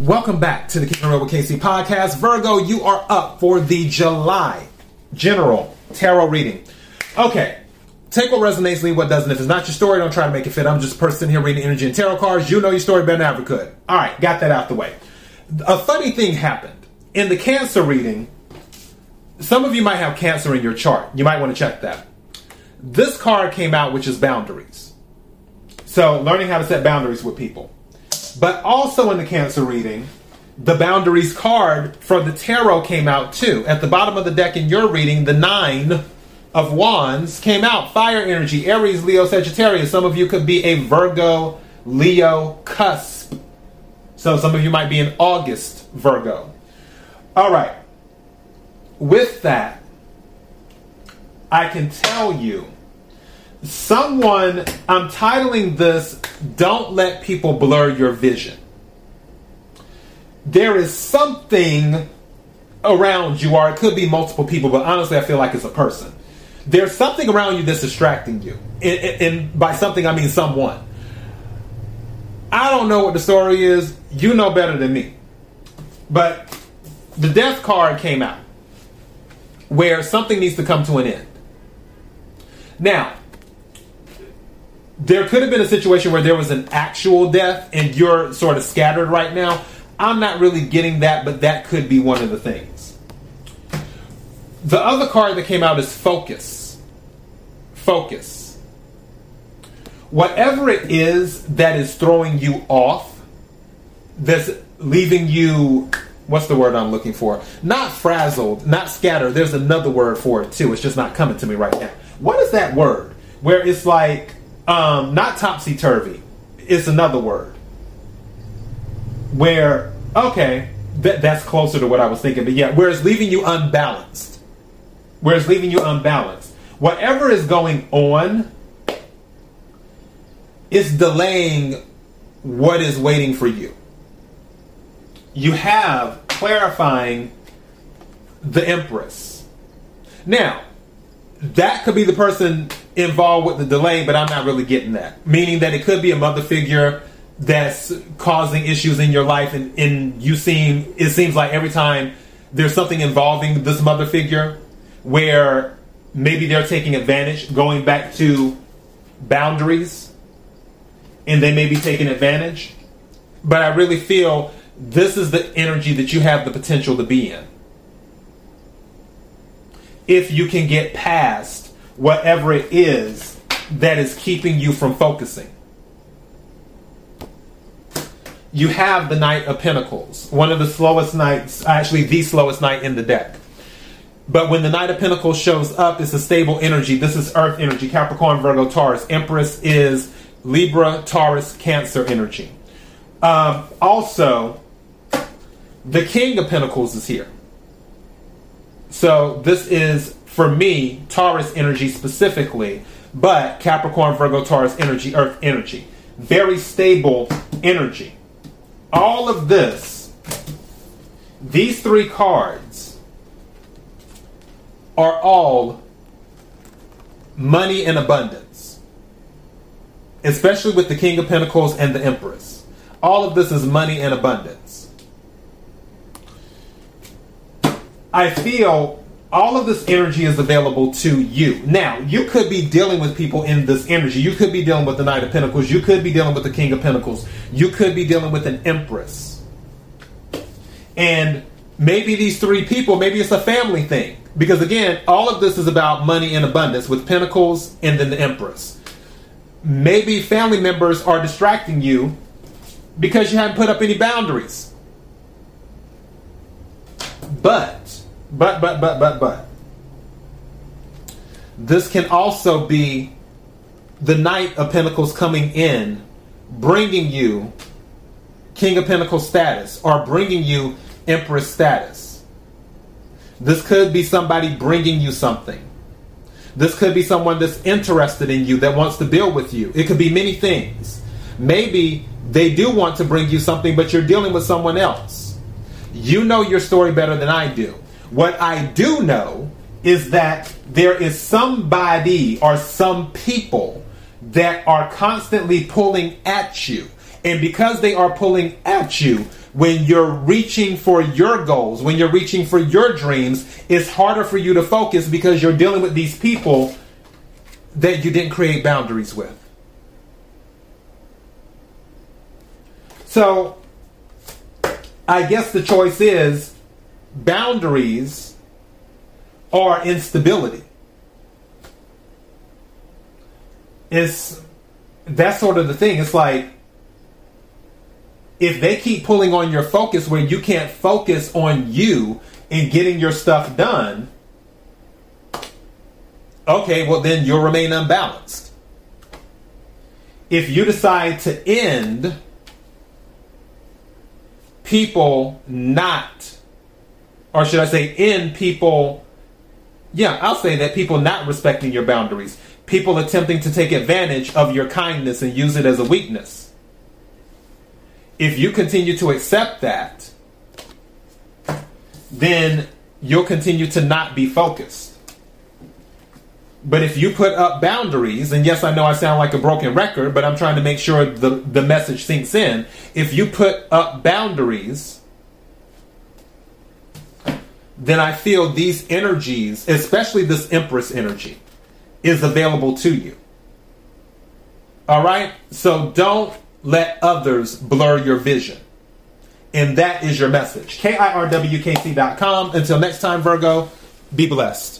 Welcome back to the Keeping Real with KC podcast. Virgo, you are up for the July general tarot reading. Okay, take what resonates, leave what doesn't. If it's not your story, don't try to make it fit. I'm just a person here reading energy and tarot cards. You know your story better than I ever could. All right, got that out the way. A funny thing happened in the Cancer reading. Some of you might have Cancer in your chart. You might want to check that. This card came out, which is boundaries. So, learning how to set boundaries with people. But also in the Cancer reading, the boundaries card for the tarot came out too. At the bottom of the deck in your reading, the nine of wands came out. Fire energy, Aries, Leo, Sagittarius. Some of you could be a Virgo, Leo cusp. So some of you might be an August Virgo. All right. With that, I can tell you someone, I'm titling this, Don't Let People Blur Your Vision. There is something around you, or it could be multiple people, but honestly, I feel like it's a person. There's something around you that's distracting you. And, by something, I mean someone. I don't know what the story is. You know better than me. But the death card came out where something needs to come to an end. Now, there could have been a situation where there was an actual death and you're sort of scattered right now. I'm not really getting that, but that could be one of the things. The other card that came out is focus. Focus. Whatever it is that is throwing you off, that's leaving you, what's the word I'm looking for? Not frazzled, not scattered. There's another word for it too. It's just not coming to me right now. What is that word? Where it's like, um, not topsy turvy. It's another word. Where okay, that that's closer to what I was thinking. But yeah, where it's leaving you unbalanced. Where it's leaving you unbalanced. Whatever is going on is delaying what is waiting for you. You have clarifying the Empress. Now, that could be the person involved with the delay, but I'm not really getting that. Meaning that it could be a mother figure that's causing issues in your life, and, and you seem it seems like every time there's something involving this mother figure where maybe they're taking advantage, going back to boundaries, and they may be taking advantage. But I really feel this is the energy that you have the potential to be in. If you can get past whatever it is that is keeping you from focusing. You have the Knight of Pentacles, one of the slowest knights, actually the slowest knight in the deck. But when the Knight of Pentacles shows up, it's a stable energy. This is Earth energy, Capricorn, Virgo, Taurus. Empress is Libra, Taurus, Cancer energy. Um, also, the King of Pentacles is here. So this is for me, Taurus energy specifically, but Capricorn, Virgo, Taurus energy, Earth energy. Very stable energy. All of this, these three cards, are all money and abundance. Especially with the King of Pentacles and the Empress. All of this is money and abundance. I feel all of this energy is available to you. Now, you could be dealing with people in this energy. You could be dealing with the Knight of Pentacles. You could be dealing with the King of Pentacles. You could be dealing with an Empress. And maybe these three people, maybe it's a family thing. Because again, all of this is about money and abundance with Pentacles and then the Empress. Maybe family members are distracting you because you haven't put up any boundaries. But but, but, but, but, but. This can also be the Knight of Pentacles coming in, bringing you King of Pentacles status or bringing you Empress status. This could be somebody bringing you something. This could be someone that's interested in you that wants to build with you. It could be many things. Maybe they do want to bring you something, but you're dealing with someone else. You know your story better than I do. What I do know is that there is somebody or some people that are constantly pulling at you. And because they are pulling at you, when you're reaching for your goals, when you're reaching for your dreams, it's harder for you to focus because you're dealing with these people that you didn't create boundaries with. So, I guess the choice is boundaries are instability. It's that's sort of the thing. It's like if they keep pulling on your focus where you can't focus on you and getting your stuff done, okay, well, then you'll remain unbalanced. If you decide to end people not, or should I say, in people, yeah, I'll say that people not respecting your boundaries, people attempting to take advantage of your kindness and use it as a weakness if you continue to accept that, then you'll continue to not be focused. But if you put up boundaries, and yes, I know I sound like a broken record, but I'm trying to make sure the, the message sinks in. If you put up boundaries, then I feel these energies, especially this Empress energy, is available to you. All right? So don't let others blur your vision. And that is your message. KIRWKC.com. Until next time, Virgo, be blessed.